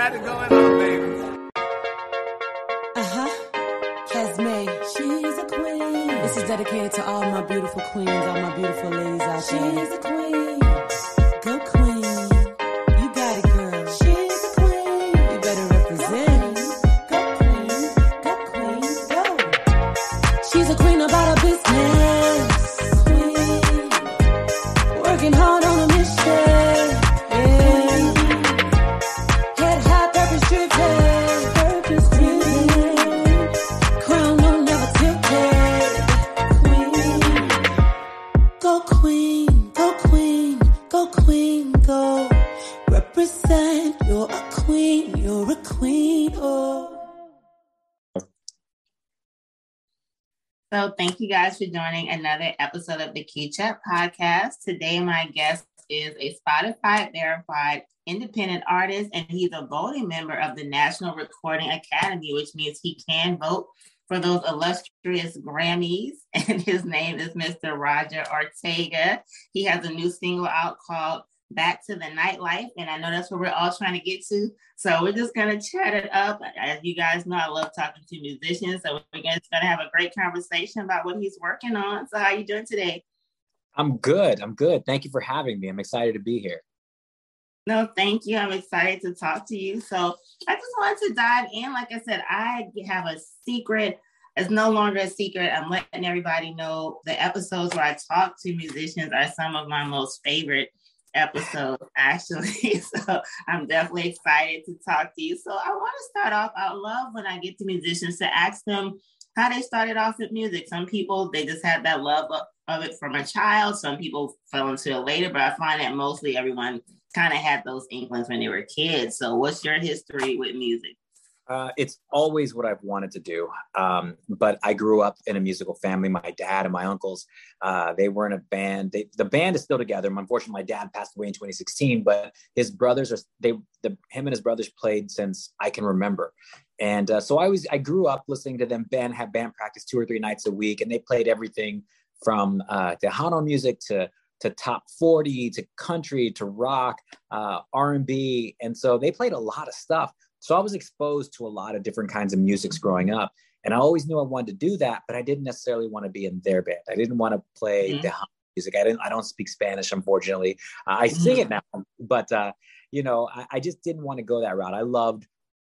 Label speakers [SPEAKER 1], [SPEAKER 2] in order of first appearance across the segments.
[SPEAKER 1] got it going on, baby.
[SPEAKER 2] Uh huh. Kesme, she's a queen. This is dedicated to all my beautiful queens, all my beautiful ladies out there. She's a queen.
[SPEAKER 3] For joining another episode of the Q Chat podcast. Today, my guest is a Spotify verified independent artist, and he's a voting member of the National Recording Academy, which means he can vote for those illustrious Grammys. And his name is Mr. Roger Ortega. He has a new single out called Back to the Nightlife, and I know that's what we're all trying to get to. So we're just gonna chat it up. As you guys know, I love talking to musicians, so we're just gonna have a great conversation about what he's working on. So how are you doing today?
[SPEAKER 4] I'm good. I'm good. Thank you for having me. I'm excited to be here.
[SPEAKER 3] No, thank you. I'm excited to talk to you. So I just wanted to dive in. Like I said, I have a secret. It's no longer a secret. I'm letting everybody know the episodes where I talk to musicians are some of my most favorite episodes, actually. So I'm definitely excited to talk to you. So I want to start off. I love when I get to musicians to ask them how they started off with music. Some people they just had that love of, of it from a child. Some people fell into it later, but I find that mostly everyone kind of had those inklings when they were kids. So what's your history with music?
[SPEAKER 4] Uh, it's always what I've wanted to do. Um, but I grew up in a musical family. My dad and my uncles, uh, they were in a band. They, the band is still together. Unfortunately, my dad passed away in 2016, but his brothers are they the him and his brothers played since I can remember. And uh, so I was I grew up listening to them band have band practice two or three nights a week, and they played everything from uh, Tejano music to to top 40 to country to rock uh, r&b and so they played a lot of stuff so i was exposed to a lot of different kinds of musics growing up and i always knew i wanted to do that but i didn't necessarily want to be in their band. I didn't want to play
[SPEAKER 3] Mhm.
[SPEAKER 4] the music. I didn't i don't speak spanish unfortunately. Uh, i sing it now but uh, you know I, I just didn't want to go that route. I loved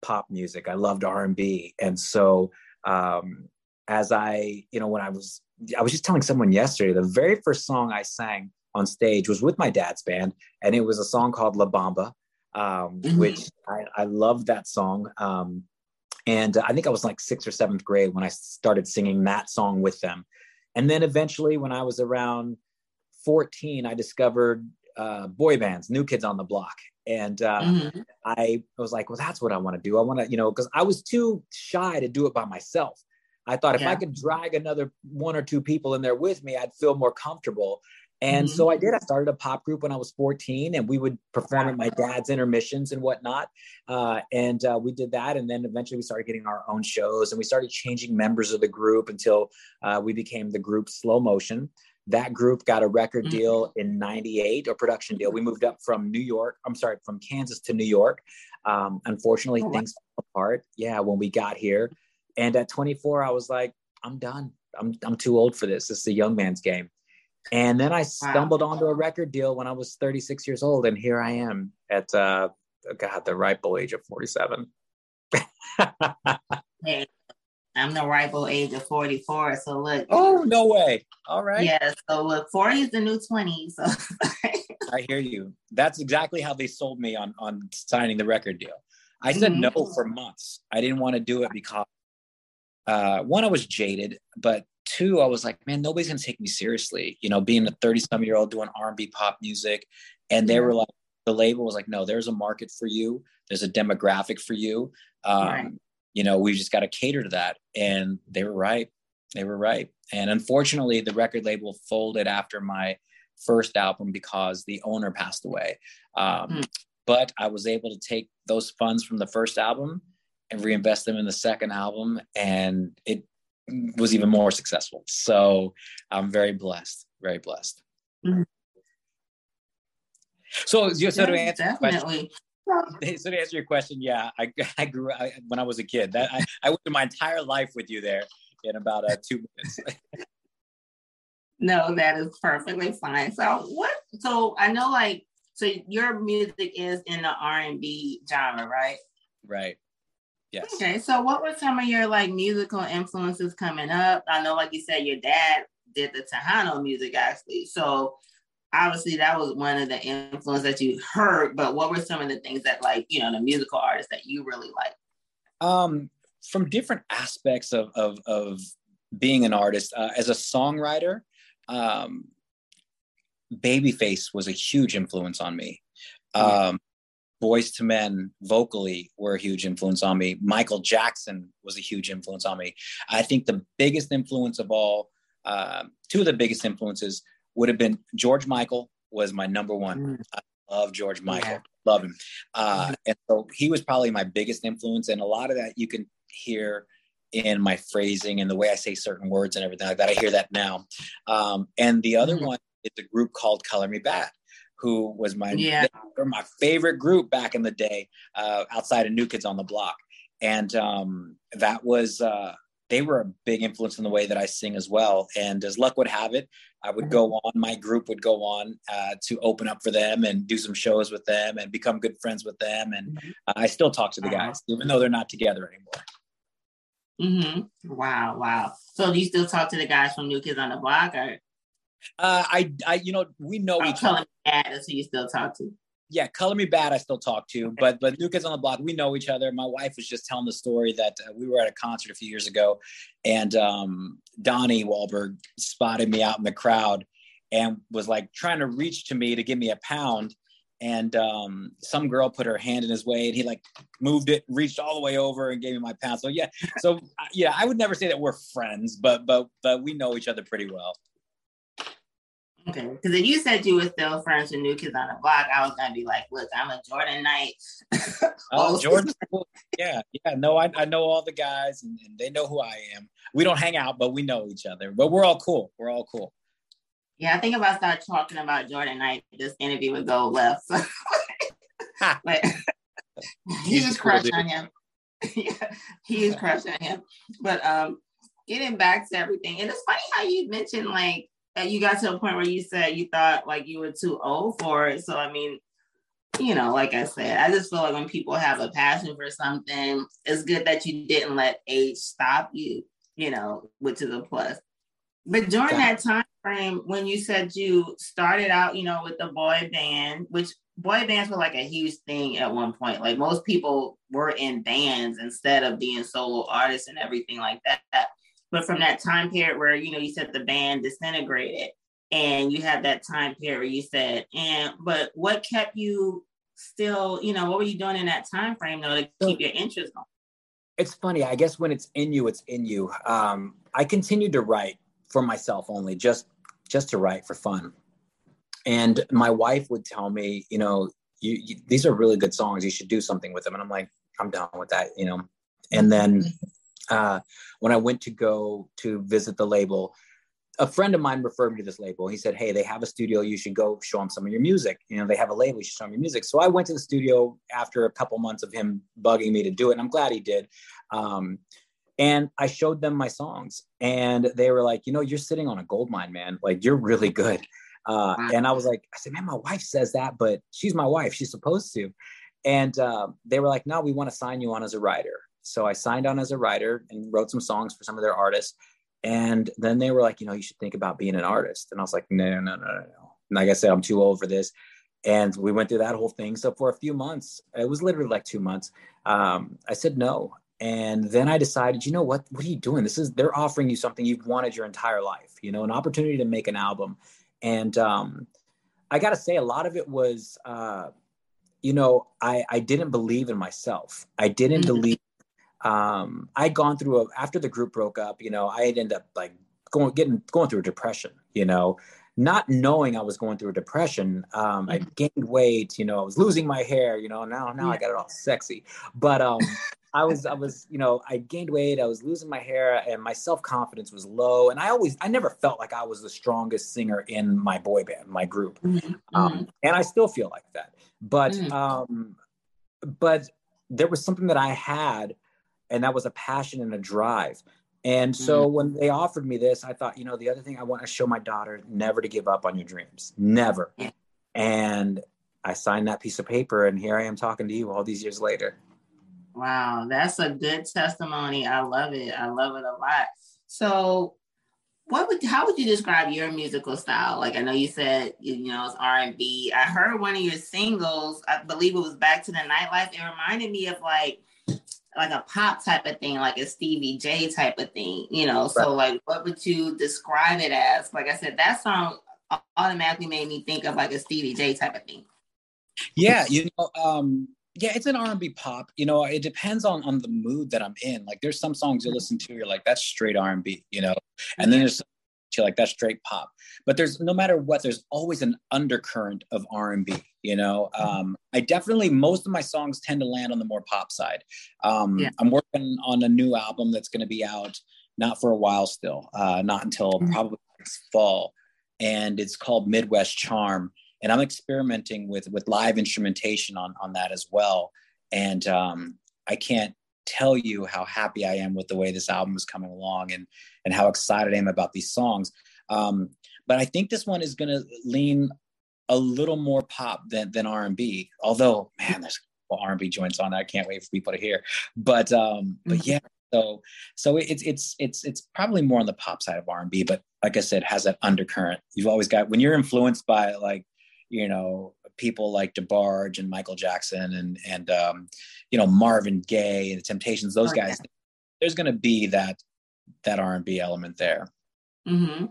[SPEAKER 4] pop music. I loved r&b and so um, as i you know when i was I was just telling someone yesterday, the very first song I sang on stage was with my dad's band, and it was a song called La Bamba, um,
[SPEAKER 3] Mhm.
[SPEAKER 4] which I, I loved that song. Um, and I think I was like sixth or seventh grade when I started singing that song with them. And then eventually, when I was around 14, I discovered uh, boy bands, New Kids on the Block. And uh,
[SPEAKER 3] Mhm.
[SPEAKER 4] I was like, well, that's what I want to do. I want to, you know, because I was too shy to do it by myself. I thought if I could drag another one or two people in there with me, I'd feel more comfortable. And
[SPEAKER 3] Mhm.
[SPEAKER 4] so I did. I started a pop group when I was 14, and we would perform at my dad's intermissions and whatnot. Uh, and uh, we did that. And then eventually we started getting our own shows and we started changing members of the group until uh, we became the group Slow Motion. That group got a record
[SPEAKER 3] Mhm.
[SPEAKER 4] deal in 98, a production deal. We moved up from New York, I'm sorry, from Kansas to New York. Um, unfortunately,
[SPEAKER 3] Oh, wow.
[SPEAKER 4] things fell apart. Yeah, when we got here. And at 24, I was like, I'm done. I'm, I'm too old for this. This is a young man's game. And then I stumbled onto a record deal when I was 36 years old. And here I am at, uh, God, the ripe old age of 47.
[SPEAKER 3] Hey, I'm the ripe old age of 44. So look,
[SPEAKER 4] oh, no way. All right.
[SPEAKER 3] yeah. So look, 40 is the new 20. So
[SPEAKER 4] I hear you. That's exactly how they sold me on on signing the record deal. I said
[SPEAKER 3] Mhm.
[SPEAKER 4] no for months. I didn't want to do it because uh, one, I was jaded, but two, I was like, man, nobody's gonna take me seriously. You know, being a thirty some year old doing R and B pop music, and they
[SPEAKER 3] Yeah.
[SPEAKER 4] were like, the label was like, no, there's a market for you. There's a demographic for you. Um,
[SPEAKER 3] Right.
[SPEAKER 4] You know, we just got to cater to that, and they were right. They were right. And unfortunately, the record label folded after my first album because the owner passed away. Um,
[SPEAKER 3] Hmm.
[SPEAKER 4] But I was able to take those funds from the first album and reinvest them in the second album, and it was even more successful. So I'm very blessed, very blessed.
[SPEAKER 3] Mhm.
[SPEAKER 4] So, so to answer question,
[SPEAKER 3] definitely.
[SPEAKER 4] so to answer your question, yeah, I, I grew I, when I was a kid. That I, I went through my entire life with you there in about uh, two minutes.
[SPEAKER 3] no, that is perfectly fine. So what? So I know, like, so your music is in the R and B genre, right?
[SPEAKER 4] Right. Yes.
[SPEAKER 3] Okay. So what were some of your like musical influences coming up? I know, like you said, your dad did the Tejano music actually. So obviously that was one of the influence that you heard, but what were some of the things that like, you know, the musical artists that you really like?
[SPEAKER 4] Um, from different aspects of, of, of being an artist, uh, as a songwriter, um, Babyface was a huge influence on me. Um, Boyz II Men vocally were a huge influence on me. Michael Jackson was a huge influence on me. I think the biggest influence of all, uh, two of the biggest influences would have been George Michael was my number one. Mm. I love George Michael, yeah. love him. Uh, and so he was probably my biggest influence. And a lot of that you can hear in my phrasing and the way I say certain words and everything like that. I hear that now. Um, and the other mm. one is a group called Color Me Badd who was my yeah. my favorite group back in the day uh, outside of New Kids on the Block, and um, that was uh, they were a big influence in the way that I sing as well. And as luck would have it, I would go on, my group would go on uh, to open up for them and do some shows with them and become good friends with them. And uh, I still talk to the guys, even though they're not together anymore.
[SPEAKER 3] Mm-hmm. Wow, wow. So do you still talk to the guys from New Kids on the Block or?
[SPEAKER 4] Uh, I, I, you know, we know
[SPEAKER 3] each other. That's who you still talk to
[SPEAKER 4] yeah, Color Me Badd. I still talk to, but but New Kids on the Block, we know each other. My wife was just telling the story that uh, we were at a concert a few years ago, and um, Donnie Wahlberg spotted me out in the crowd and was like trying to reach to me to give me a pound, and um, some girl put her hand in his way, and he like moved it, reached all the way over, and gave me my pound. So yeah, so uh, yeah, I would never say that we're friends, but but but we know each other pretty well.
[SPEAKER 3] Okay, because if you said you were still friends with New Kids on the Block, I was gonna be like, "Look, I'm a Jordan Knight."
[SPEAKER 4] oh, Jordan, yeah, yeah. No, I, I know all the guys, and, and, they know who I am. We don't hang out, but we know each other. But we're all cool. We're all cool.
[SPEAKER 3] Yeah, I think if I start talking about Jordan Knight, this interview would go left. but he's just crushing on him. yeah, he's on him. But um, getting back to everything, and it's funny how you mentioned like you got to a point where you said you thought like you were too old for it. So I mean, you know, like I said, I just feel like when people have a passion for something, it's good that you didn't let age stop you, you know, which is a plus. But during that time frame, when you said you started out, you know, with the boy band, which boy bands were like a huge thing at one point. Like most people were in bands instead of being solo artists and everything like that. But from that time period where, you know, you said the band disintegrated and you had that time period where you said, and but what kept you still, you know, what were you doing in that time frame though to keep your interest going?
[SPEAKER 4] It's funny. I guess when it's in you, it's in you. Um, I continued to write for myself only, just just to write for fun. And my wife would tell me, you know, you, you, these are really good songs. You should do something with them. And I'm like, I'm done with that, you know. And then uh, when I went to go to visit the label, a friend of mine referred me to this label. He said, "Hey, they have a studio. You should go show them some of your music. You know, they have a label. You should show them your music." So I went to the studio after a couple months of him bugging me to do it, and I'm glad he did. Um, and I showed them my songs, and they were like, "You know, you're sitting on a gold mine, man. Like, you're really good." Uh, and I was like, "I said, man, my wife says that, but she's my wife. She's supposed to." And uh, they were like, "No, we want to sign you on as a writer." So I signed on as a writer and wrote some songs for some of their artists. And then they were like, you know, you should think about being an artist. And I was like, no, no, no, no, no. Like I said, I'm too old for this. And we went through that whole thing. So for a few months, it was literally like two months. Um, I said no. And then I decided, you know what? What are you doing? This is they're offering you something you've wanted your entire life. You know, an opportunity to make an album. And um, I got to say, a lot of it was, uh, you know, I I didn't believe in myself. I didn't mm-hmm. believe um, I'd gone through a, after the group broke up, you know, I had ended up like going, getting, going through a depression, you know, not knowing I was going through a depression. Um, I mm-hmm. gained weight, you know, I was losing my hair, you know, now, now. I got it all sexy, but, um, I was, I was, you know, I gained weight, I was losing my hair and my self-confidence was low. And I always, I never felt like I was the strongest singer in my boy band, my group. Mm-hmm. Um, and I still feel like that, but, mm-hmm. um, but there was something that I had, and that was a passion and a drive. And so mm-hmm. when they offered me this, I thought, you know, the other thing I want to show my daughter never to give up on your dreams, never. And I signed that piece of paper, and here I am talking to you all these years later.
[SPEAKER 3] Wow, that's a good testimony. I love it. I love it a lot. So, what would how would you describe your musical style? Like I know you said you know it's R and B. I heard one of your singles. I believe it was Back to the Nightlife. It reminded me of like like a pop type of thing, like a Stevie J type of thing. You know, so like what would you describe it as? Like I said, that song automatically made me think of like a Stevie J type of thing.
[SPEAKER 4] Yeah, you know, um, yeah, it's an R&B pop. You know, it depends on on the mood that I'm in. Like there's some songs you listen to, you're like, that's straight R&B, you know, and then there's you're like that's straight pop. But there's no matter what, there's always an undercurrent of R&B. You know, um, I definitely most of my songs tend to land on the more pop side. Um, yeah. I'm working on a new album that's going to be out not for a while still, uh, not until mm-hmm. probably next fall, and it's called Midwest Charm and I'm experimenting with with live instrumentation on on that as well. And um, I can't tell you how happy I am with the way this album is coming along and and how excited I am about these songs. Um, but I think this one is going to lean a little more pop than than R&B. Although, man, there's R&B joints on. That. I can't wait for people to hear. But um, but mm-hmm. yeah, so so it's it's it's it's probably more on the pop side of R&B. But like I said, has that undercurrent. You've always got when you're influenced by like you know people like DeBarge and Michael Jackson and and um, you know Marvin Gaye and the Temptations, those oh, guys. Yeah. There's going to be that that R&B element there.
[SPEAKER 3] Mm-hmm.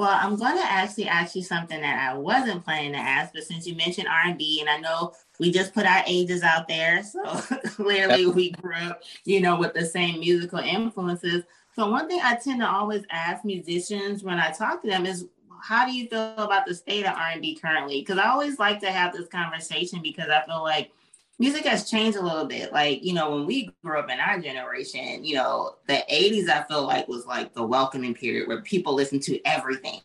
[SPEAKER 3] Well, I'm going to actually ask you something that I wasn't planning to ask, but since you mentioned R&B, and I know we just put our ages out there, so clearly we grew up, you know, with the same musical influences. So one thing I tend to always ask musicians when I talk to them is, how do you feel about the state of R&B currently? Because I always like to have this conversation because I feel like music has changed a little bit. Like, you know, when we grew up in our generation, you know, the 80s I feel like was like the welcoming period where people listened to everything.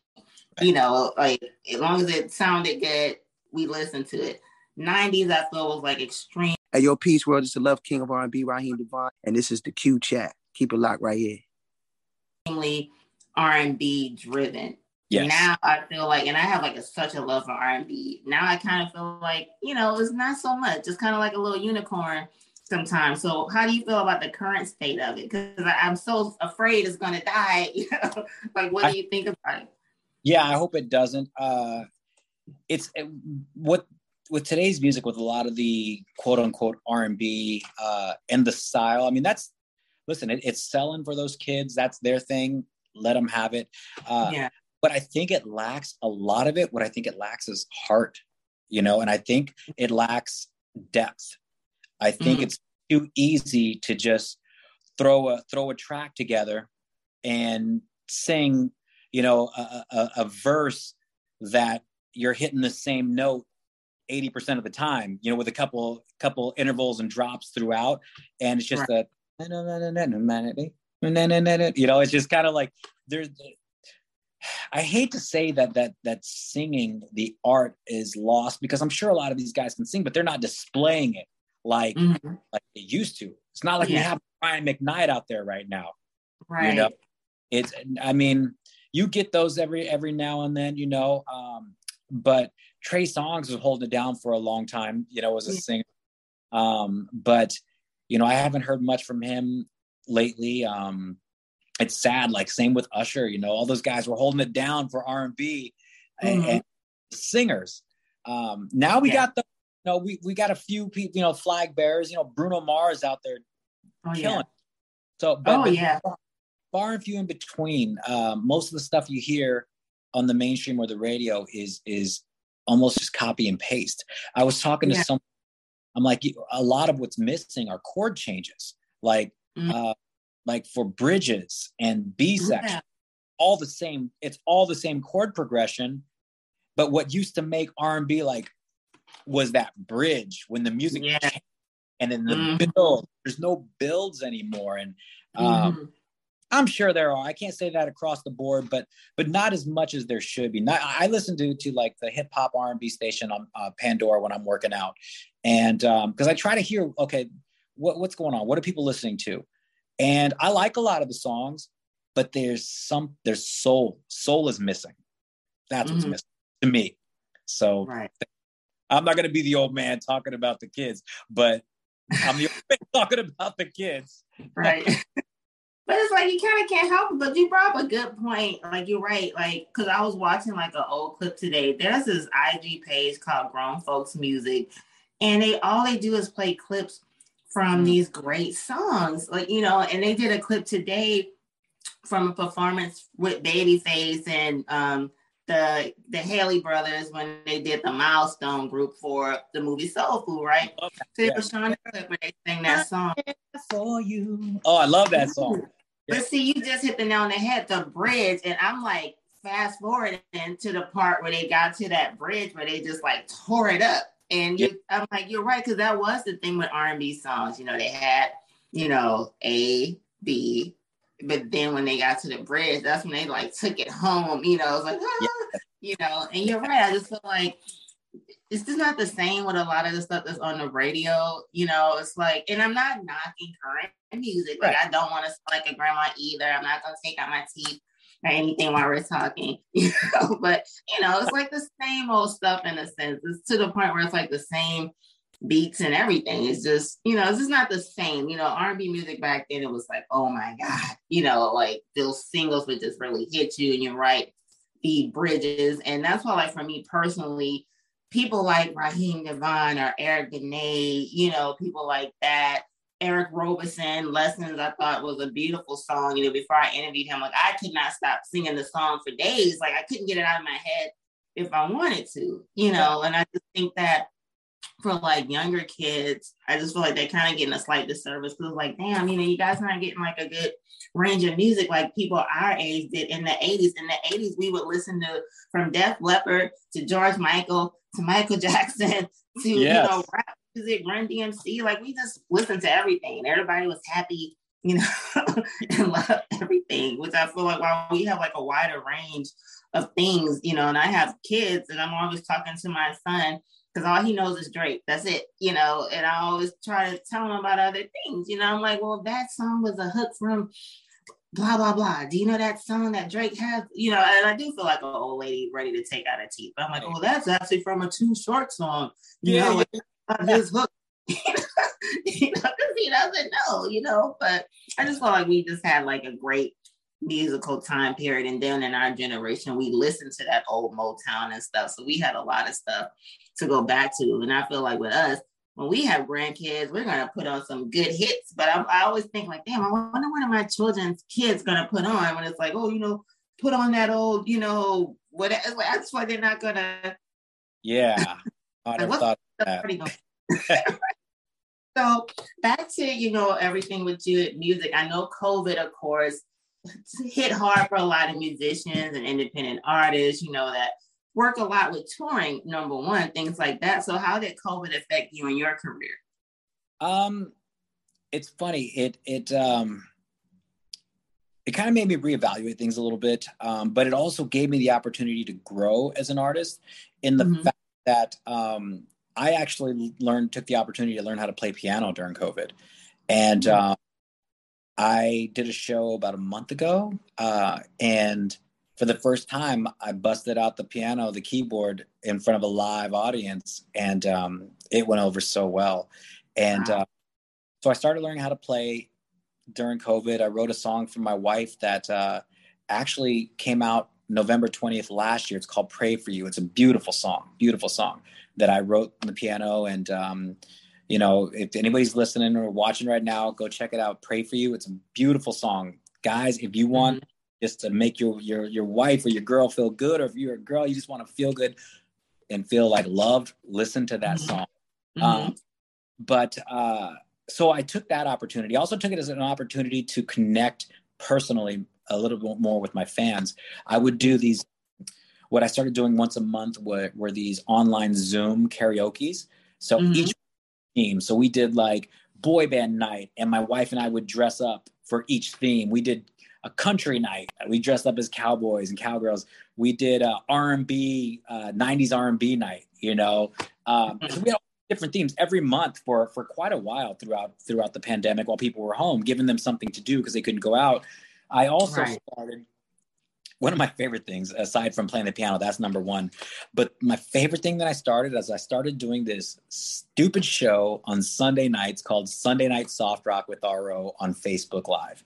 [SPEAKER 3] You know, like as long as it sounded good, we listened to it. 90s I feel was like extreme.
[SPEAKER 1] Hey, your peace world is the love king of R&B, Raheem DeVaughn, and this is the Q chat. Keep it locked right here.
[SPEAKER 3] R&B driven. Yes. Now I feel like, and I have like a, such a love for R and B. Now I kind of feel like, you know, it's not so much. It's kind of like a little unicorn sometimes. So how do you feel about the current state of it? Because I'm so afraid it's going to die. You know, like what do you think about it?
[SPEAKER 4] Yeah, I hope it doesn't. Uh, it's it, what with today's music, with a lot of the quote unquote R and B uh, and the style. I mean, that's listen, it, it's selling for those kids. That's their thing. Let them have it. Uh, yeah but I think it lacks a lot of it. What I think it lacks is heart, you know, and I think it lacks depth. I think mm-hmm. it's too easy to just throw a throw a track together and sing, you know, a, a, a verse that you're hitting the same note 80% of the time, you know, with a couple couple intervals and drops throughout. And it's just right. a you know, it's just kind of like there's I hate to say that that that singing the art is lost because I'm sure a lot of these guys can sing, but they're not displaying it like mm-hmm. like they used to. It's not like yeah. we have Brian McKnight out there right now.
[SPEAKER 3] Right. You know,
[SPEAKER 4] it's I mean, you get those every every now and then, you know. Um, but Trey Songz was holding it down for a long time, you know, as a yeah. singer. Um, but you know, I haven't heard much from him lately. Um, it's sad. Like same with Usher, you know, all those guys were holding it down for R and B mm-hmm. and singers. Um, now we yeah. got the, you know, we we got a few people, you know, flag bearers. You know, Bruno Mars out there
[SPEAKER 3] oh, killing. Yeah.
[SPEAKER 4] So, but, oh but yeah, far, and few in between. Um, most of the stuff you hear on the mainstream or the radio is is almost just copy and paste. I was talking yeah. to some. I'm like, a lot of what's missing are chord changes. Like, mm-hmm. uh, like for bridges and B section, yeah. all the same. It's all the same chord progression, but what used to make R and B like was that bridge when the music yeah. changed, and then the mm-hmm. build. There's no builds anymore, and um, mm-hmm. I'm sure there are. I can't say that across the board, but but not as much as there should be. Not, I listen to to like the hip hop R and B station on uh, Pandora when I'm working out, and because um, I try to hear, okay, what, what's going on? What are people listening to? And I like a lot of the songs, but there's some there's soul. Soul is missing. That's what's mm-hmm. missing to me. So right. I'm not going to be the old man talking about the kids, but I'm the old man talking about the kids.
[SPEAKER 3] Right. But it's like you kind of can't help it. But you brought up a good point. Like you're right. Like because I was watching like an old clip today. There's this IG page called Grown Folks Music, and they all they do is play clips from mm-hmm. these great songs. Like you know, and they did a clip today from a performance with Babyface and um the the Hailey brothers when they did the milestone group for the movie Soul Food, right? Okay. So they yeah. were showing the clip where they sang that song.
[SPEAKER 4] For you. Oh, I love that song.
[SPEAKER 3] But see, you just hit the nail on the head, the bridge, and I'm like, fast forward to the part where they got to that bridge where they just like tore it up. And you, I'm like, you're right, because that was the thing with R&B songs. You know, they had, you know, A, B, but then when they got to the bridge, that's when they like took it home. You know, it was like, ah, yeah. you know. And you're right. I just feel like it's just not the same with a lot of the stuff that's on the radio. You know, it's like, and I'm not knocking current music. Like, right. I don't want to sound like a grandma either. I'm not gonna take out my teeth or anything while we're talking. You know, but you know, it's like the same old stuff in a sense. It's to the point where it's like the same beats and everything. It's just, you know, it's just not the same. You know, R&B music back then, it was like, oh my God, you know, like those singles would just really hit you and you write the bridges. And that's why, like, for me personally, people like Raheem DeVaughn or Eric Benet, you know, people like that. Eric Roberson, Lessons, I thought was a beautiful song. You know, before I interviewed him, like I could not stop singing the song for days. Like I couldn't get it out of my head if I wanted to, you know. And I just think that for like younger kids, I just feel like they're kind of getting a slight disservice because, like, damn, you know, you guys not getting like a good range of music like people our age did in the 80s. In the 80s, we would listen to from Def Leppard to George Michael to Michael Jackson to yes. you know rap music, Run DMC. Like we just listened to everything. Everybody was happy, you know, and loved everything. Which I feel like while we have like a wider range of things, you know, and I have kids, and I'm always talking to my son because all he knows is Drake. That's it, you know. And I always try to tell him about other things, you know. I'm like, well, that song was a hook from blah blah blah. Do you know that song that Drake has? You know, and I do feel like an old lady ready to take out a teeth. But I'm like, oh, that's actually from a Too Short song. You yeah, know, yeah. His hook. you know, because he doesn't know, you know. But I just felt like we just had like a great musical time period. And then in our generation, we listened to that old Motown and stuff. So we had a lot of stuff to go back to. And I feel like with us, when we have grandkids, we're gonna put on some good hits. But I, I always think like, damn, I wonder what are my children's kids gonna put on when it's like, oh, you know, put on that old, you know, what? That's why they're not gonna.
[SPEAKER 4] Yeah, I never like, thought that.
[SPEAKER 3] so back to you know everything with you music. I know COVID, of course, hit hard for a lot of musicians and independent artists, you know, that work a lot with touring, number one, things like that. So how did COVID affect you in your career?
[SPEAKER 4] Um, it's funny. It it um it kind of made me reevaluate things a little bit, um, but it also gave me the opportunity to grow as an artist in the mm-hmm. fact that um, I actually learned, took the opportunity to learn how to play piano during COVID. And um, I did a show about a month ago, uh, and for the first time, I busted out the piano, the keyboard in front of a live audience, and um, it went over so well. And wow. uh, so I started learning how to play during COVID. I wrote a song for my wife that uh, actually came out November 20th last year. It's called Pray for You. It's a beautiful song, beautiful song that I wrote on the piano. And um, you know, if anybody's listening or watching right now, go check it out. Pray for you. It's a beautiful song, guys. If you want mm-hmm. just to make your your your wife or your girl feel good, or if you're a girl, you just want to feel good and feel like loved, listen to that mm-hmm. song. Mm-hmm. Um, but uh, so I took that opportunity. I also took it as an opportunity to connect personally a little bit more with my fans. I would do these. What I started doing once a month were, were these online Zoom karaoke's. So mm-hmm. each theme. So we did like boy band night, and my wife and I would dress up for each theme. We did a country night. We dressed up as cowboys and cowgirls. We did a R&B, uh, 90s R&B night, you know. Um, so we had different themes every month for for quite a while throughout throughout the pandemic while people were home, giving them something to do because they couldn't go out. I also right. started one of my favorite things aside from playing the piano that's number one. But my favorite thing that i started as i started doing this stupid show on sunday nights called sunday night soft rock with ro on facebook live.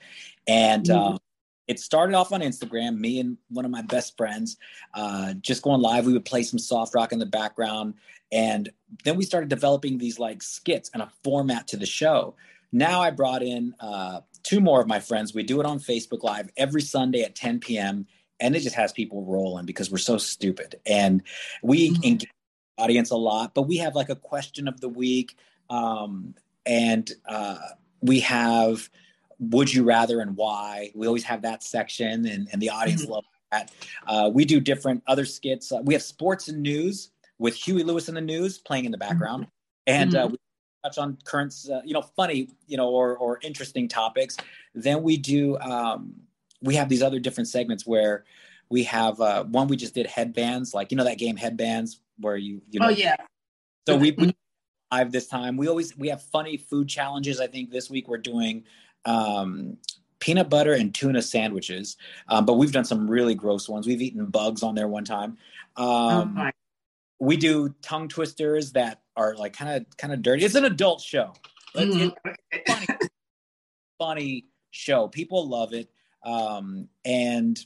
[SPEAKER 4] And mm-hmm. um, it started off on instagram me and one of my best friends uh, just going live. We would play some soft rock in the background. And then we started developing these like skits and a format to the show. Now i brought in uh, two more of my friends. We do it on facebook live every sunday at 10 p.m and it just has people rolling because we're so stupid and we mm-hmm. engage the audience a lot but we have like a question of the week um, and uh, we have would you rather and why we always have that section and, and the audience mm-hmm. love that uh, we do different other skits uh, we have sports and news with huey lewis in the news playing in the mm-hmm. background mm-hmm. and uh, we touch on current uh, you know funny you know or, or interesting topics then we do um, we have these other different segments where we have uh, one we just did headbands, like you know that game headbands where you you know.
[SPEAKER 3] Oh yeah.
[SPEAKER 4] So we, we live this time. We always we have funny food challenges. I think this week we're doing um, peanut butter and tuna sandwiches, um, but we've done some really gross ones. We've eaten bugs on there one time. Um, oh we do tongue twisters that are like kind of kind of dirty. It's an adult show. Mm. It's funny, funny show. People love it. Um, and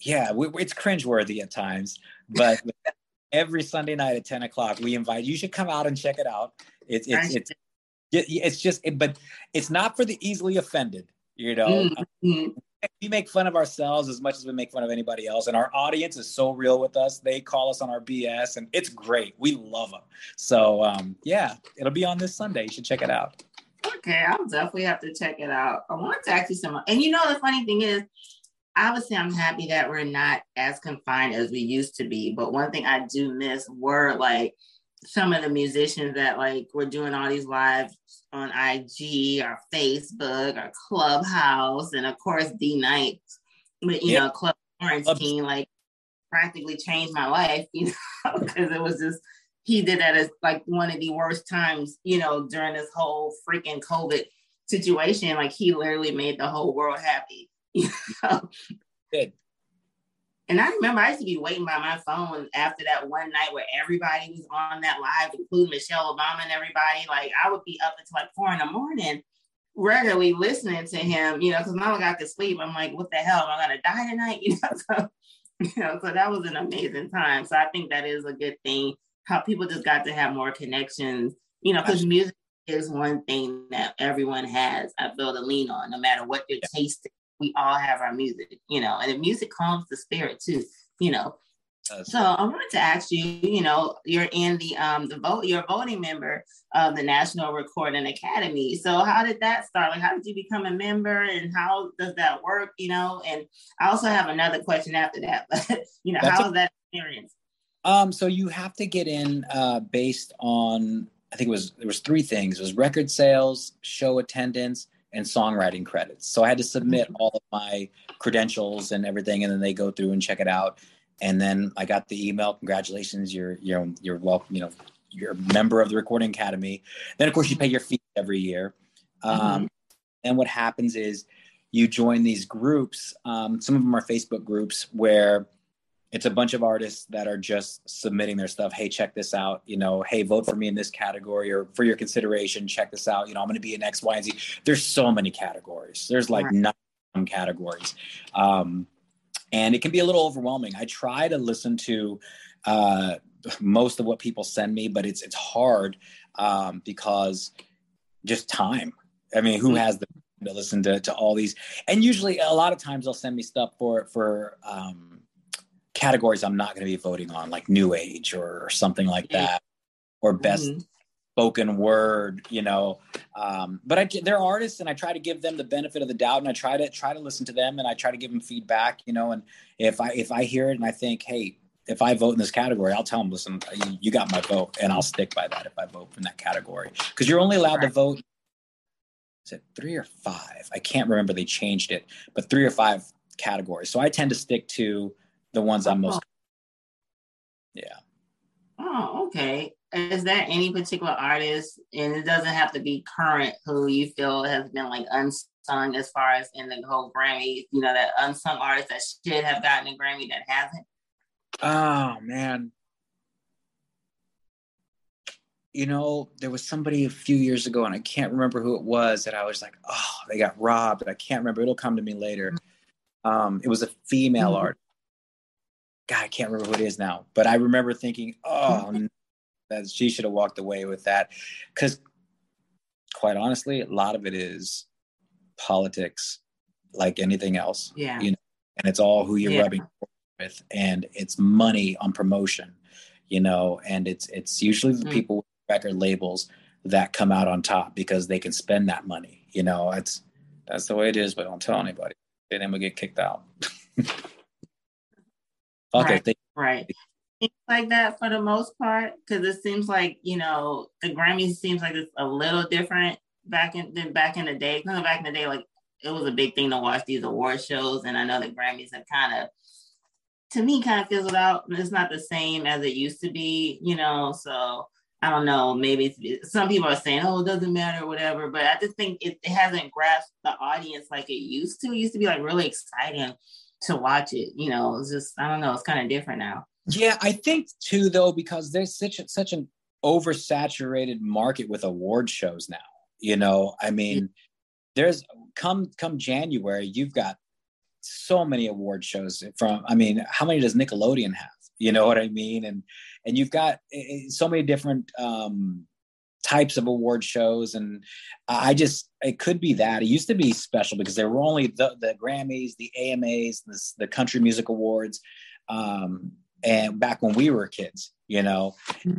[SPEAKER 4] yeah, we, it's cringeworthy at times, but every Sunday night at 10 o'clock, we invite you should come out and check it out. It's, it's, it's, it's just, it, but it's not for the easily offended, you know. Mm-hmm. We make fun of ourselves as much as we make fun of anybody else, and our audience is so real with us. They call us on our BS, and it's great. We love them. So, um, yeah, it'll be on this Sunday. You should check it out.
[SPEAKER 3] Okay, I'll definitely have to check it out. I want to ask you something. And you know, the funny thing is, obviously, I'm happy that we're not as confined as we used to be. But one thing I do miss were like some of the musicians that like were doing all these lives on IG or Facebook or Clubhouse, and of course, D-Nice, but you yep. know, Club Quarantine, like practically changed my life, you know, because it was just he did that as like one of the worst times, you know, during this whole freaking COVID situation. Like he literally made the whole world happy. You know? Good. And I remember I used to be waiting by my phone after that one night where everybody was on that live, including Michelle Obama and everybody. Like I would be up until like four in the morning, regularly listening to him, you know, because mama got to sleep. I'm like, what the hell? Am I gonna die tonight? You know, so you know, so that was an amazing time. So I think that is a good thing how people just got to have more connections, you know, because music is one thing that everyone has, I feel to lean on, no matter what your yeah. taste is. We all have our music, you know, and the music calms the spirit too, you know. so I wanted to ask you, you know, you're in the um the vote, you're a voting member of the National Recording Academy. So how did that start? Like how did you become a member and how does that work? You know, and I also have another question after that, but you know, That's how a- was that experience?
[SPEAKER 4] Um, so you have to get in uh, based on I think it was there was three things. It was record sales, show attendance, and songwriting credits. So I had to submit mm-hmm. all of my credentials and everything, and then they go through and check it out. And then I got the email, congratulations, you're you're you're welcome, you know, you're a member of the Recording Academy. Then of course you pay your fee every year. Um, mm-hmm. And what happens is you join these groups. Um, some of them are Facebook groups where it's a bunch of artists that are just submitting their stuff. Hey check this out. You know hey vote for me in this category or for your consideration. Check this out. You know i'm going to be in x y and z. There's so many categories. There's like right. nine categories. Um, and it can be a little overwhelming. I try to listen to uh, most of what people send me but it's it's hard um, because just time. I mean who mm-hmm. has the to listen to, to all these? And usually a lot of times they'll send me stuff for for um, categories I'm not going to be voting on, like New Age or, or something like that, or best mm-hmm. spoken word, you know. Um, but I, they're artists, and I try to give them the benefit of the doubt, and I try to try to listen to them, and I try to give them feedback, you know. And if I if I hear it and I think, hey, if I vote in this category, I'll tell them, listen, you, got my vote, and I'll stick by that if I vote in that category, because you're only allowed right. to vote is it three or five? I can't remember. They changed it, but three or five categories. So I tend to stick to the ones I'm most. Yeah.
[SPEAKER 3] Oh, okay. Is there any particular artist, and it doesn't have to be current, who you feel has been like unsung as far as in the whole Grammy? You know, that unsung artist that should have gotten a Grammy that hasn't.
[SPEAKER 4] Oh man. You know, there was somebody a few years ago, and I can't remember who it was, that I was like, oh, they got robbed. I can't remember. It'll come to me later. Um, it was a female
[SPEAKER 3] Mhm.
[SPEAKER 4] artist. God, I can't remember who it is now, but I remember thinking, oh, that she should have walked away with that. Because, quite honestly, a lot of it is politics, like anything else
[SPEAKER 3] Yeah.
[SPEAKER 4] You and it's all who you're
[SPEAKER 3] Yeah.
[SPEAKER 4] rubbing with and it's money on promotion you know and it's it's usually the
[SPEAKER 3] Mm.
[SPEAKER 4] people with record labels that come out on top because they can spend that money you know it's that's the way it is but don't tell anybody and then we get kicked out okay
[SPEAKER 3] Right.
[SPEAKER 4] they,
[SPEAKER 3] Right. Things like that for the most part, because it seems like you know the Grammys seems like it's a little different back in than back in the day. Kind of back in the day, like it was a big thing to watch these award shows, and I know the Grammys have kind of, to me, kind of fizzled out. It's not the same as it used to be, you know. So I don't know. Maybe it's, some people are saying, "Oh, it doesn't matter," whatever. But I just think it, it hasn't grasped the audience like it used to. It used to be like really exciting to watch it. You know, it's just I don't know. It's kind of different now.
[SPEAKER 4] yeah i think too though because there's such a, such an oversaturated market with award shows now you know i mean there's come come january you've got so many award shows from i mean how many does nickelodeon have you know what i mean and and you've got eh, eh, so many different um types of award shows and i just it could be that. It used to be special because there were only the, the grammys the amas the, the country music awards um and back when we were kids you know?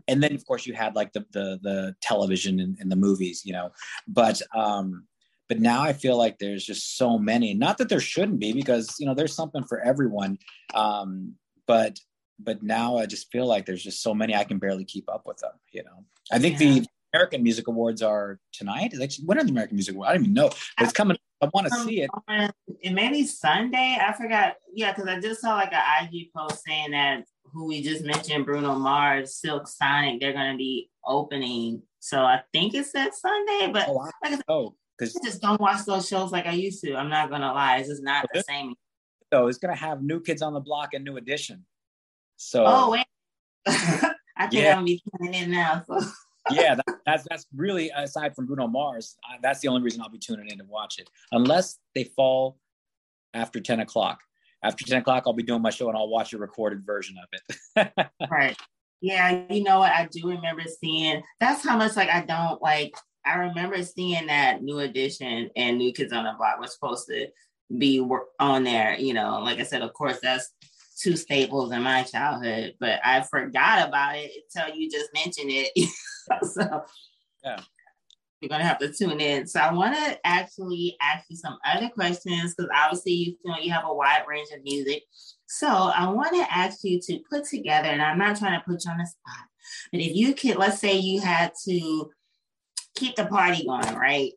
[SPEAKER 4] And then of course you had like the the, the television and, and the movies you know? But um but now i feel like there's just so many. Not that there shouldn't be because you know there's something for everyone um but but now i just feel like there's just so many i can barely keep up with them you know? I think
[SPEAKER 3] Yeah.
[SPEAKER 4] the american music awards are tonight Is actually when are the american music awards i don't even know but it's coming i want to
[SPEAKER 3] Um,
[SPEAKER 4] see it
[SPEAKER 3] it may be Sunday. I forgot. Yeah, because I just saw like an IG post saying that who we just mentioned, Bruno Mars, Silk Sonic, they're gonna be opening. So I think it's that Sunday, but
[SPEAKER 4] oh,
[SPEAKER 3] like I said,
[SPEAKER 4] oh because
[SPEAKER 3] I just don't watch those shows like I used to. I'm not gonna lie, it's just not the same.
[SPEAKER 4] so it's gonna have new kids on the block and new edition so
[SPEAKER 3] Oh wait, I think
[SPEAKER 4] Yeah.
[SPEAKER 3] I'm gonna be tuning in now. So.
[SPEAKER 4] Yeah, that, that's that's really aside from Bruno Mars, that's the only reason I'll be tuning in to watch it, unless they fall after ten o'clock. After ten o'clock, I'll be doing my show and I'll watch a recorded version of it.
[SPEAKER 3] Right. Yeah, you know what? I do remember seeing that's how much like I don't like I remember seeing that new edition and New Kids on the Block was supposed to be on there, you know. Like I said, of course, that's two staples in my childhood, but I forgot about it until you just mentioned it. so
[SPEAKER 4] Yeah.
[SPEAKER 3] You're gonna have to tune in. So I want to actually ask you some other questions because obviously you feel you have a wide range of music. So I want to ask you to put together, and I'm not trying to put you on the spot, but if you could, let's say you had to keep the party going, right?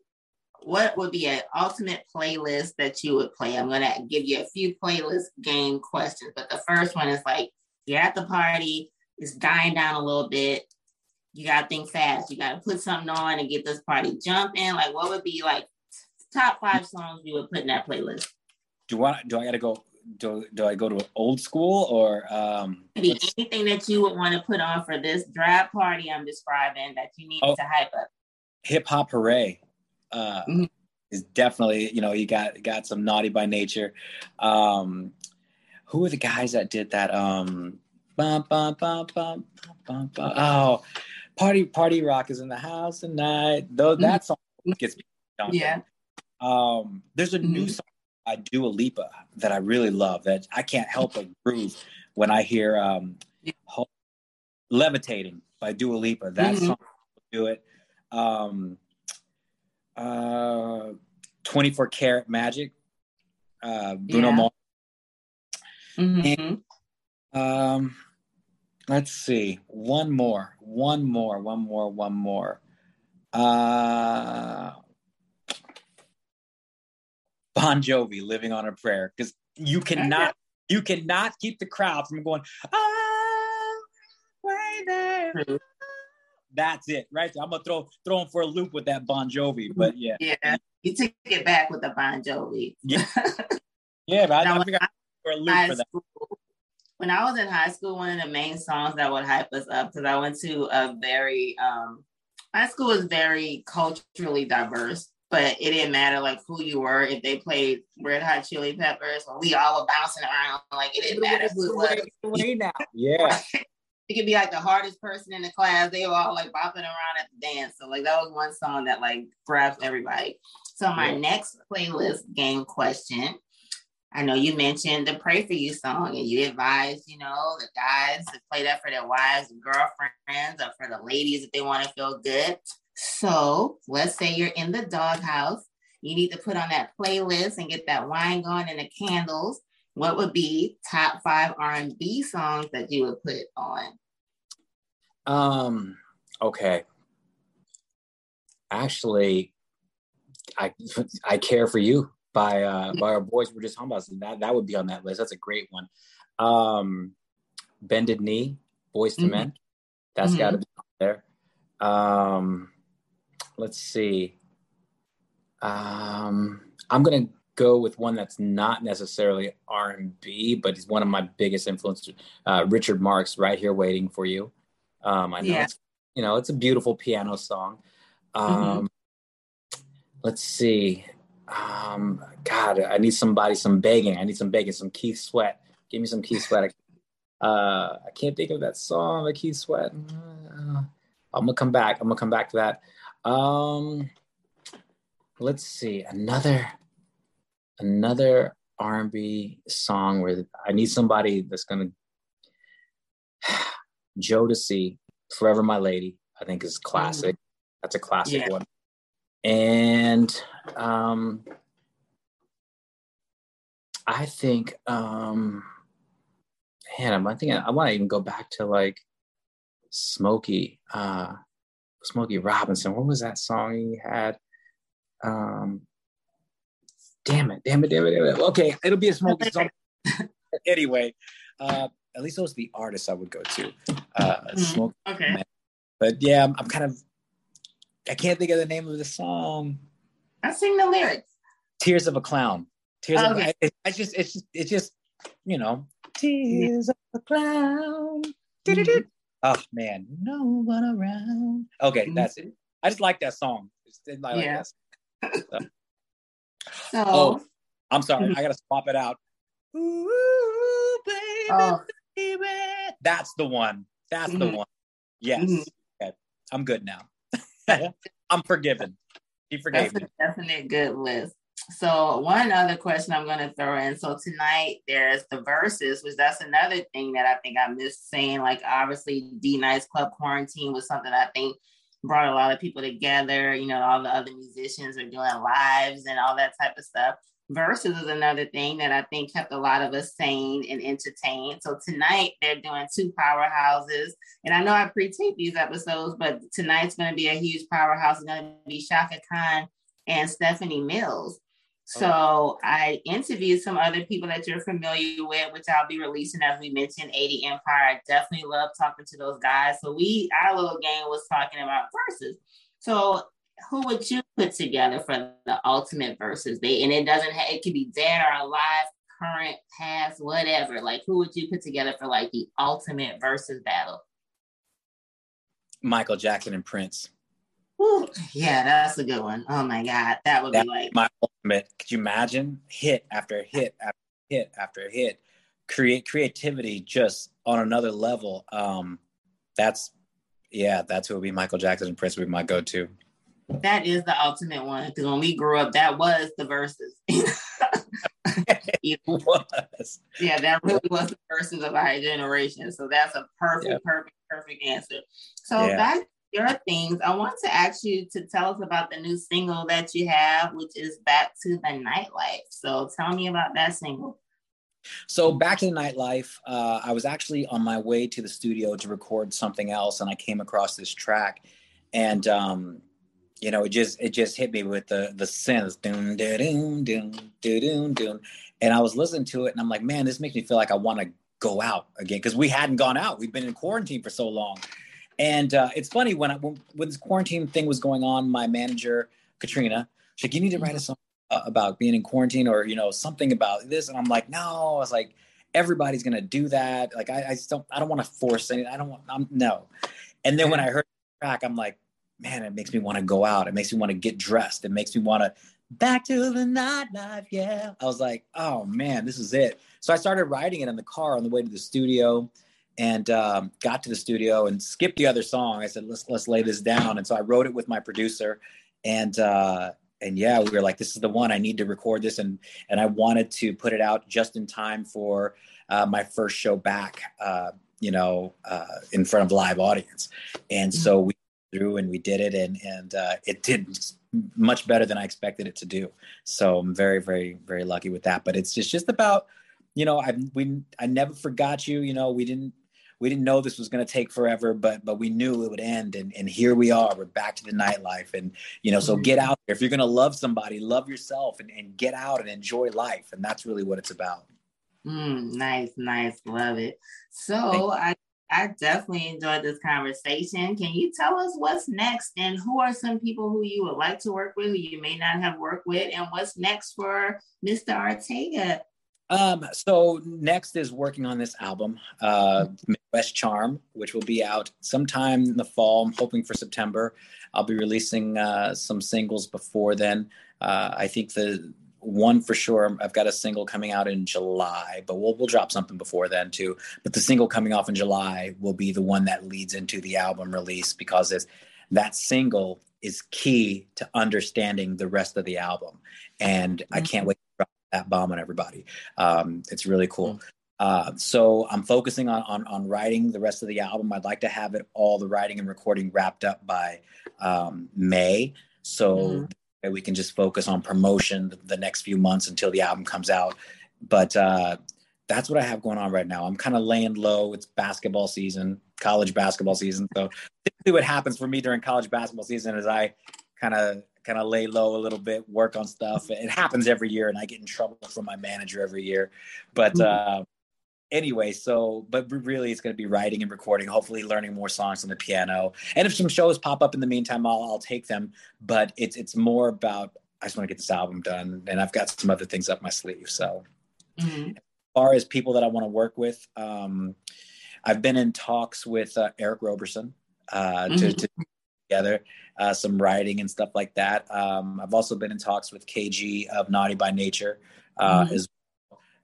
[SPEAKER 3] What would be an ultimate playlist that you would play? I'm gonna give you a few playlist game questions, but the first one is like you're at the party, it's dying down a little bit. You gotta think fast. You gotta put something on and get this party jumping. Like, what would be like top five songs you would put in that playlist?
[SPEAKER 4] do I do I got to go? Do, do I go to old school or um,
[SPEAKER 3] Maybe anything that you would want to put on for this draft party I'm describing that you need
[SPEAKER 4] Oh.
[SPEAKER 3] to hype up.
[SPEAKER 4] hip hop hooray uh,
[SPEAKER 3] Mhm.
[SPEAKER 4] is definitely you know he got got some naughty by nature. Um, who are the guys that did that? Um, bum, bum, bum, bum, bum, bum. Oh, party party rock is in the house tonight. Though that song gets me.
[SPEAKER 3] Yeah.
[SPEAKER 4] Um, there's a new
[SPEAKER 3] Mhm.
[SPEAKER 4] song by Dua Lipa that I really love that I can't help but groove when I hear um, "Levitating" by Dua Lipa. That
[SPEAKER 3] Mhm.
[SPEAKER 4] song will do it. Um, uh, 24 Karat Magic, uh, Bruno
[SPEAKER 3] Yeah.
[SPEAKER 4] Mars.
[SPEAKER 3] Mhm.
[SPEAKER 4] Um, let's see. One more. One more. One more. One more. Uh, Bon Jovi, "Living on a Prayer," because you cannot you cannot keep the crowd from going. Oh, way there. That's it, right? I'm gonna throw throw him for a loop with that Bon Jovi, but yeah,
[SPEAKER 3] yeah, you took it back with the Bon Jovi.
[SPEAKER 4] Yeah, yeah, but I, I think I for a loop for that.
[SPEAKER 3] School, when I was in high school, one of the main songs that would hype us up because I went to a very um, my school was very culturally diverse, but it didn't matter like who you were. If they played Red Hot Chili Peppers, or we all were bouncing around, like it didn't matter who it was.
[SPEAKER 4] Way now. Yeah.
[SPEAKER 3] it could be like the hardest person in the class. They were all like bopping around at the dance. So like that was one song that like grabbed everybody. So my yeah. next playlist game question I know you mentioned the Pray For You song, and you advised, you know, the guys to play that for their wives and girlfriends, or for the ladies if they want to feel good. So let's say you're in the doghouse, you need to put on that playlist and get that wine going and the candles. What would be top five R&B songs that you would put on?
[SPEAKER 4] Um. Okay. Actually, I I care for you by uh, by our boys we're just talking about. That that would be on that list. That's a great one. Um, Bended Knee, Boyz II mm-hmm. Men. That's mm-hmm. got to be there. Um, let's see. Um, I'm gonna go with one that's not necessarily R and B, but he's one of my biggest influences. Uh, Richard Marx, right here waiting for you. Um, I know yeah. it's you know it's a beautiful piano song. Mm-hmm. Um, mm-hmm. Let's see um, God, I need somebody, some begging. I need some begging, some Keith Sweat. Give me some Keith Sweat. Uh, I can't think of that song, the Keith Sweat. Uh, I'm gonna come back. I'm gonna come back to that. Um, let's see another another R&B song where I need somebody that's gonna Jodeci, "Forever My Lady." I think is classic. That's a classic yeah. one. And um, I think, um, man, I think I, I want to even go back to like Smokey, uh, Smokey Robinson. What was that song he had? Um, damn it, damn it, damn it, damn it. Okay, it'll be a smoke. song. anyway, uh, at least those are the artists I would go to. Uh, mm-hmm. Smokey.
[SPEAKER 3] Okay.
[SPEAKER 4] But yeah, I'm, I'm kind of I can't think of the name of the song.
[SPEAKER 3] I sing the lyrics.
[SPEAKER 4] Tears of a Clown. Tears okay. of it, I just it's just it's just you know Tears of a Clown. Mm-hmm. Oh man, no one around. Okay, mm-hmm. that's it. I just like that song. I like yeah. That so. So. Oh, I'm sorry. Mm-hmm. I gotta swap it out. Ooh, baby, oh. baby. That's the one. That's the mm-hmm. one. Yes. Mm-hmm. Okay. I'm good now. I'm forgiven. He forgave
[SPEAKER 3] That's a definite good list. So one other question I'm going to throw in. So tonight there's the verses, which that's another thing that I think I missed saying. Like obviously D-Nice Club Quarantine was something I think brought a lot of people together. You know, all the other musicians are doing lives and all that type of stuff. Versus is another thing that I think kept a lot of us sane and entertained. So tonight they're doing two powerhouses. And I know I pre-taped these episodes, but tonight's going to be a huge powerhouse. It's going to be Chaka Khan and Stephanie Mills. So. I interviewed some other people that you're familiar with, which I'll be releasing as we mentioned, 80 Empire. I definitely love talking to those guys. So we our little game was talking about verses. So who would you put together for the ultimate verses? They and it doesn't have it could be dead or alive, current, past, whatever. Like who would you put together for like the ultimate versus battle?
[SPEAKER 4] Michael Jackson and Prince.
[SPEAKER 3] Ooh, yeah, that's a good one. Oh my god, that would be like
[SPEAKER 4] my. Could you imagine hit after hit after hit after hit? Create creativity just on another level. Um, that's yeah, that's who would be Michael Jackson and Prince would be my go-to.
[SPEAKER 3] That is the ultimate one because when we grew up, that was the verses. it was. Yeah, that really was the verses of our generation. So that's a perfect, yep. perfect, perfect answer. So yeah. back your things, I want to ask you to tell us about the new single that you have, which is Back to the Nightlife. So tell me about that single.
[SPEAKER 4] So back to the nightlife, uh, I was actually on my way to the studio to record something else, and I came across this track, and um, you know, it just it just hit me with the the synths, doom, doom, doom, doom, doom, and I was listening to it, and I'm like, man, this makes me feel like I want to go out again because we hadn't gone out. We've been in quarantine for so long, and uh, it's funny when I when, when this quarantine thing was going on, my manager Katrina, she's like, you need to write a song about being in quarantine or you know something about this, and I'm like, no, I was like, everybody's gonna do that. Like I, I just don't I don't want to force anything. I don't want I'm no. And then when I heard the track, I'm like, man, it makes me want to go out. It makes me want to get dressed. It makes me want to back to the nightlife. Yeah. I was like, oh man, this is it. So I started writing it in the car on the way to the studio and um, got to the studio and skipped the other song. I said, let's, let's lay this down. And so I wrote it with my producer and, uh, and yeah, we were like, this is the one I need to record this. And, and I wanted to put it out just in time for uh, my first show back, uh, you know, uh, in front of live audience. And so we through and we did it and and uh, it did much better than I expected it to do. So I'm very very very lucky with that. But it's just just about you know I we I never forgot you. You know we didn't we didn't know this was going to take forever, but but we knew it would end, and and here we are. We're back to the nightlife, and you know, so mm-hmm. get out there. If you're going to love somebody, love yourself, and and get out and enjoy life, and that's really what it's about.
[SPEAKER 3] Mm, nice, nice, love it. So I I definitely enjoyed this conversation. Can you tell us what's next and who are some people who you would like to work with who you may not have worked with and what's next for Mr. Ortega?
[SPEAKER 4] Um, so next is working on this album, uh, Midwest Charm, which will be out sometime in the fall. I'm hoping for September. I'll be releasing uh, some singles before then. Uh, I think the one for sure. I've got a single coming out in July, but we'll we'll drop something before then too. But the single coming off in July will be the one that leads into the album release because it's, that single is key to understanding the rest of the album, and mm-hmm. I can't wait that bomb on everybody. Um, it's really cool. Mm-hmm. Uh, so I'm focusing on, on, on writing the rest of the album. I'd like to have it all the writing and recording wrapped up by um, May. So mm-hmm we can just focus on promotion the next few months until the album comes out. But uh, that's what I have going on right now. I'm kind of laying low. It's basketball season, college basketball season. So typically, what happens for me during college basketball season is I kind of kind of lay low a little bit, work on stuff. It happens every year, and I get in trouble from my manager every year. But uh, anyway, so but really it's going to be writing and recording, hopefully learning more songs on the piano. And if some shows pop up in the meantime, I'll, I'll take them. But it's it's more about I just want to get this album done, and I've got some other things up my sleeve. So, mm-hmm. as far as people that I want to work with, um, I've been in talks with uh, Eric Roberson uh, mm-hmm. to, to together uh, some writing and stuff like that. Um, I've also been in talks with KG of Naughty by Nature uh, mm-hmm. as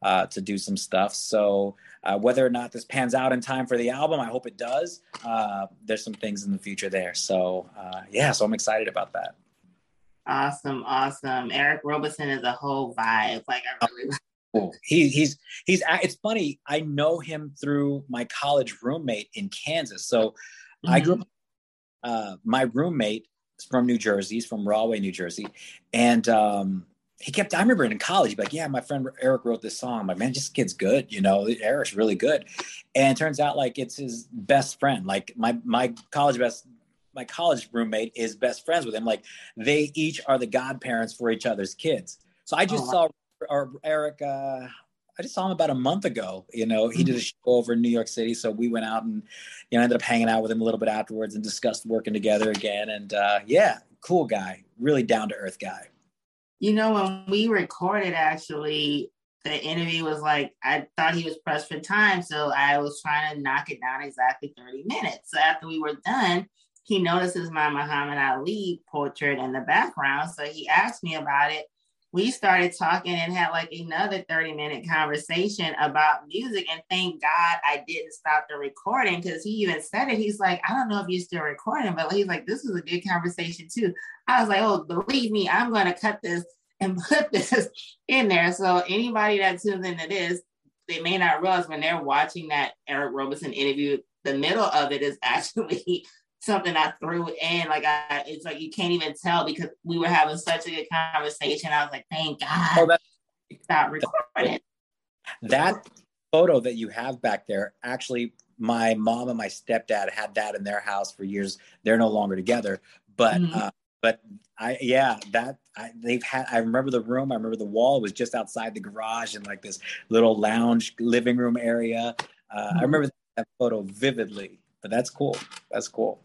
[SPEAKER 4] uh, to do some stuff. So uh, whether or not this pans out in time for the album, I hope it does. Uh, there's some things in the future there. So uh, yeah, so I'm excited about that.
[SPEAKER 3] Awesome, awesome. Eric Roberson is a whole vibe. Like I really.
[SPEAKER 4] Cool. He, he's he's it's funny. I know him through my college roommate in Kansas. So mm-hmm. I grew up. Uh, my roommate is from New Jersey. He's from Rahway, New Jersey, and um, he kept i remember in college like yeah my friend eric wrote this song. I'm like man this kid's good you know eric's really good. And it turns out like it's his best friend. Like my my college best my college roommate is best friends with him. Like they each are the godparents for each other's kids. So i just oh, saw or eric uh I just saw him about a month ago. You know, he did a mm-hmm. show over in New York City, so we went out and you know ended up hanging out with him a little bit afterwards and discussed working together again. And uh, yeah, cool guy, really down to earth guy.
[SPEAKER 3] You know, when we recorded, actually, the interview was like, I thought he was pressed for time. So I was trying to knock it down exactly 30 minutes. So after we were done, he notices my Muhammad Ali portrait in the background. So he asked me about it we started talking and had like another 30 minute conversation about music. And thank God I didn't stop the recording because he even said it. He's like, I don't know if you're still recording, but he's like, this was a good conversation too. I was like, oh, believe me, I'm going to cut this and put this in there. So anybody that tunes into this, they may not realize when they're watching that Eric Roberson interview, the middle of it is actually something I threw in. Like I, it's like you can't even tell because we were having such a good conversation. I was like, thank God. Oh, that, stop recording.
[SPEAKER 4] That photo that you have back there, actually, my mom and my stepdad had that in their house for years. They're no longer together, but mm-hmm. uh, but I yeah that I, they've had I remember the room I remember the wall was just outside the garage and like this little lounge living room area. Uh, mm-hmm. I remember that photo vividly. But that's cool. That's cool.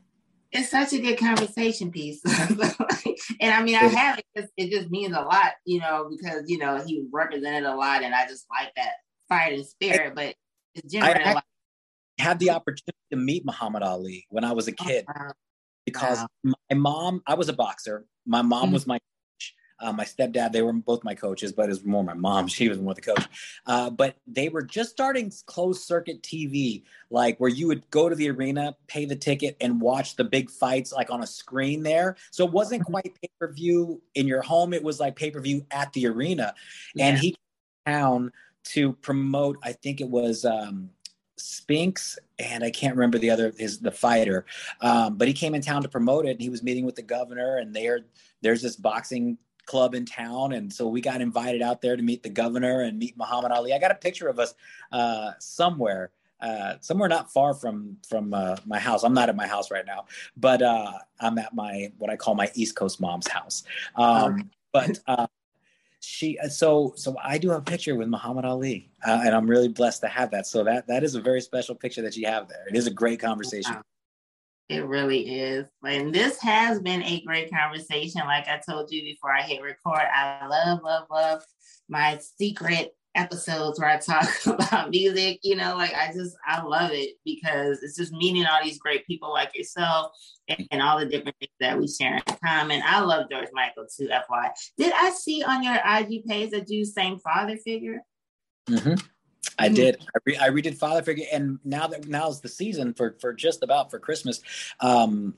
[SPEAKER 3] It's such a good conversation piece, and I mean I have it. Just, it just means a lot, you know, because you know he represented a lot, and I just like that fight and spirit. But it's generally I,
[SPEAKER 4] I had the opportunity to meet Muhammad Ali when I was a oh, kid. Oh, wow because wow. my mom, I was a boxer. My mom mm-hmm. was my. Uh, my stepdad, they were both my coaches, but it was more my mom. She was more the coach. Uh, but they were just starting closed circuit TV, like where you would go to the arena, pay the ticket, and watch the big fights like on a screen there. So it wasn't mm-hmm. quite pay per view in your home; it was like pay per view at the arena. Yeah. And he came down to promote. I think it was um, Spinks and I can't remember the other is the fighter, um, but he came in town to promote it. And he was meeting with the governor, and there there's this boxing club in town, and so we got invited out there to meet the governor and meet Muhammad Ali. I got a picture of us uh, somewhere. Uh, somewhere not far from from uh, my house. I'm not at my house right now, but uh, I'm at my what I call my East Coast mom's house. Um, but uh, she uh, so so I do have a picture with Muhammad Ali, uh, and I'm really blessed to have that. So that that is a very special picture that you have there. It is a great conversation.
[SPEAKER 3] It really is, and this has been a great conversation. Like I told you before I hit record, I love love love my secret episodes where I talk about music, you know, like I just I love it because it's just meeting all these great people like yourself and, and, all the different things that we share in common. I love George Michael too, FY. Did I see on your IG page that you sang Father Figure?
[SPEAKER 4] Mm-hmm. I mm-hmm. did. I, re- I redid Father Figure, and now that now's the season for for just about for Christmas. Um,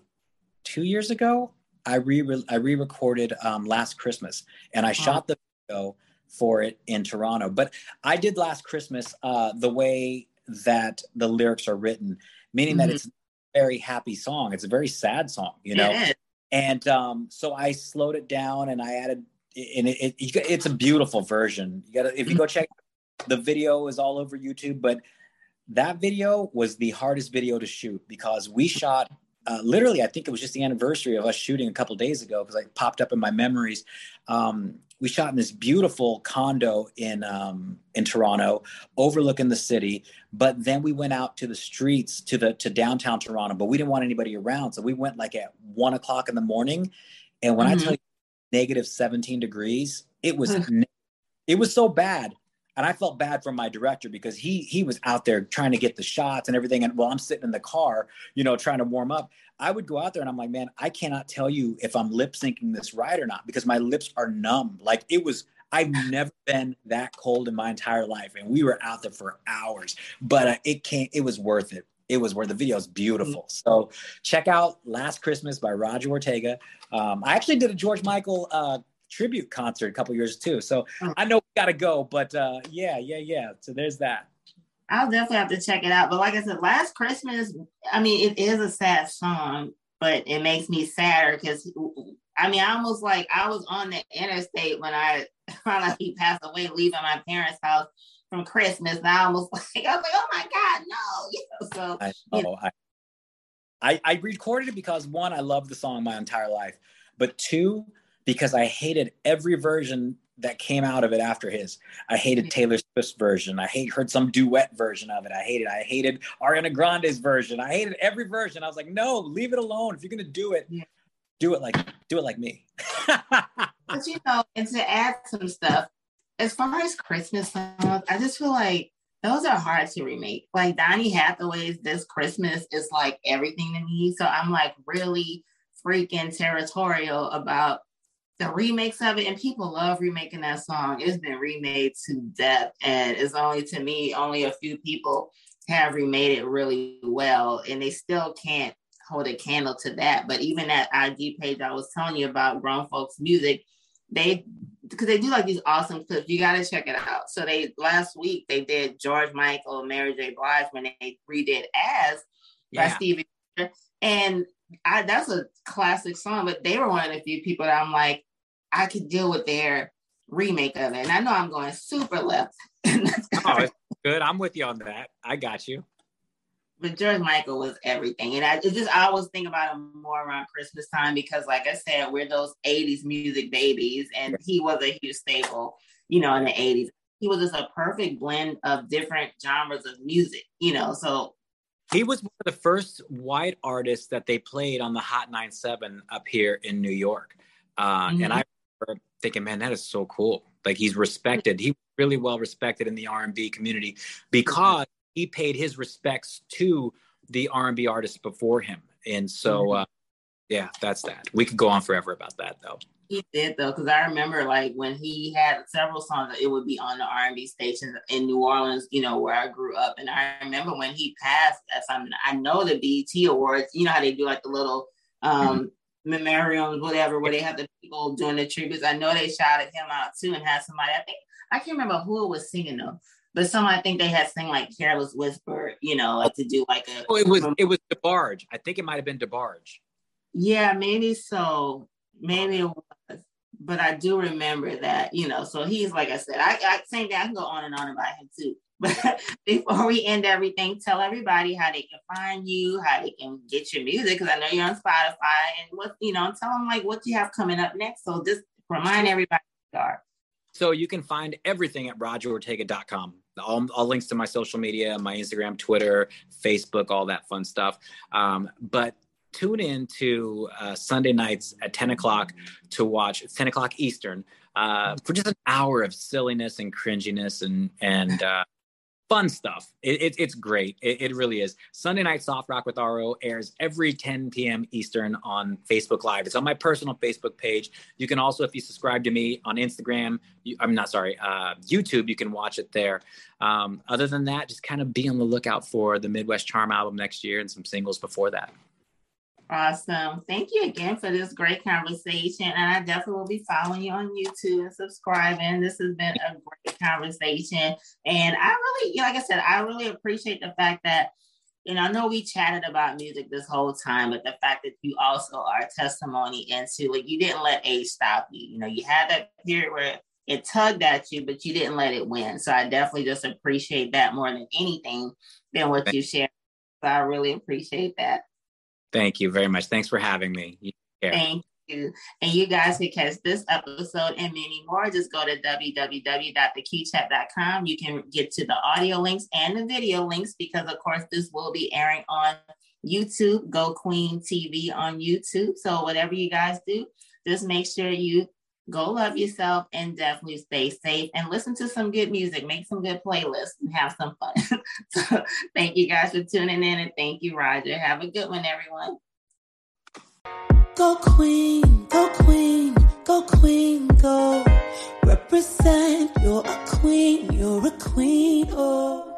[SPEAKER 4] two years ago, I re I re-recorded um, Last Christmas, and I oh. shot the video for it in Toronto. But I did last Christmas uh, the way that the lyrics are written, meaning mm-hmm. that it's a very happy song. It's a very sad song, you know. And um, so I slowed it down and I added, and it, it, it's a beautiful version. You gotta if you go check the video is all over YouTube, but that video was the hardest video to shoot because we shot uh, literally, I think it was just the anniversary of us shooting a couple days ago because I popped up in my memories. Um, we shot in this beautiful condo in um, in Toronto, overlooking the city. But then we went out to the streets to the to downtown Toronto, but we didn't want anybody around, so we went like at one o'clock in the morning. And when mm-hmm. I tell you negative seventeen degrees, it was it was so bad and I felt bad for my director because he he was out there trying to get the shots and everything. And while I'm sitting in the car, you know, trying to warm up, I would go out there and I'm like, man, I cannot tell you if I'm lip syncing this right or not because my lips are numb. Like it was. I've never been that cold in my entire life, and we were out there for hours. But uh, it can't. It was worth it. It was worth. The video is beautiful. So check out "Last Christmas" by Roger Ortega. Um, I actually did a George Michael uh, tribute concert a couple years too. So oh. I know we got to go, but uh, yeah, yeah, yeah. So there's that.
[SPEAKER 3] I'll definitely have to check it out. But like I said, last Christmas, I mean, it is a sad song, but it makes me sadder because I mean, I almost like I was on the interstate when I found out he passed away, leaving my parents' house from Christmas. And I almost like I was like, oh my God, no. You know, so I, oh, you know.
[SPEAKER 4] I, I, I recorded it because one, I love the song my entire life, but two, because I hated every version that came out of it after his. I hated Taylor Swift's version. I hate heard some duet version of it. I hated. I hated Ariana Grande's version. I hated every version. I was like, no, leave it alone. If you're gonna do it, yeah. do it like do it like me.
[SPEAKER 3] but you know, and to add some stuff, as far as Christmas songs, I just feel like those are hard to remake. Like Donny Hathaway's "This Christmas" is like everything to me. So I'm like really freaking territorial about the remakes of it, and people love remaking that song. It's been remade to death, and it's only to me, only a few people have remade it really well, and they still can't hold a candle to that. But even that IG page I was telling you about, grown folks music, they because they do like these awesome clips. You got to check it out. So they last week they did George Michael, Mary J. Blige when they redid "As" yeah. by Stevie, and I, that's a classic song, but they were one of the few people that I'm like, I could deal with their remake of it. And I know I'm going super left.
[SPEAKER 4] oh, good. I'm with you on that. I got you.
[SPEAKER 3] but George Michael was everything. And I just I always think about him more around Christmas time because, like I said, we're those 80s music babies, and he was a huge staple, you know, in the 80s. He was just a perfect blend of different genres of music, you know. So
[SPEAKER 4] he was one of the first white artists that they played on the Hot 97 up here in New York. Uh, mm-hmm. And I remember thinking, man, that is so cool. Like he's respected. He really well respected in the R&B community because he paid his respects to the R&B artists before him. And so, mm-hmm. uh, yeah, that's that. We could go on forever about that though.
[SPEAKER 3] He did though, because I remember like when he had several songs, that it would be on the R and B stations in New Orleans, you know, where I grew up. And I remember when he passed, as I, I know the BET Awards, you know how they do like the little um, mm-hmm memorials, whatever, where they have the people doing the tributes. I know they shouted him out too and had somebody, I think, I can't remember who was singing though, but some I think they had sing like Careless Whisper, you know, like to do like a.
[SPEAKER 4] Oh, it was, it was DeBarge. I think it might have been DeBarge.
[SPEAKER 3] Yeah, maybe so. Maybe it was. But I do remember that, you know, so he's like I said, I, I same thing, I can go on and on about him too. But before we end everything, tell everybody how they can find you, how they can get your music, because I know you're on Spotify and what, you know, tell them like what you have coming up next. So just remind everybody are.
[SPEAKER 4] So you can find everything at rogerortega.com. All, all links to my social media, my Instagram, Twitter, Facebook, all that fun stuff. Um, but tune in to uh, Sunday nights at 10 o'clock to watch, it's 10 o'clock Eastern, uh, for just an hour of silliness and cringiness and, and, uh, fun stuff. It, it, it's great. It, it, really is. Sunday Night Soft Rock with RO airs every 10 p.m. Eastern on Facebook Live. It's on my personal Facebook page. You can also, if you subscribe to me on Instagram, you, I'm not sorry, uh, YouTube, you can watch it there. Um, other than that, just kind of be on the lookout for the Midwest Charm album next year and some singles before that.
[SPEAKER 3] Awesome. Thank you again for this great conversation. And I definitely will be following you on YouTube and subscribing. This has been a great conversation. And I really, like I said, I really appreciate the fact that, you know, I know we chatted about music this whole time, but the fact that you also are testimony into like you didn't let age stop you. You know, you had that period where it tugged at you, but you didn't let it win. So I definitely just appreciate that more than anything than what you shared. So I really appreciate that.
[SPEAKER 4] Thank you very much. Thanks for having me.
[SPEAKER 3] Thank you. And you guys can catch this episode and many more. Just go to www.theqchat.com. You can get to the audio links and the video links because, of course, this will be airing on YouTube, Geaux Queen TV on YouTube. So, whatever you guys do, just make sure you go love yourself and definitely stay safe and listen to some good music, make some good playlists and have some fun. so thank you guys for tuning in and thank you, Roger. Have a good one, everyone. Go queen, go queen, go queen, go. Represent, you're a queen, you're a queen, oh.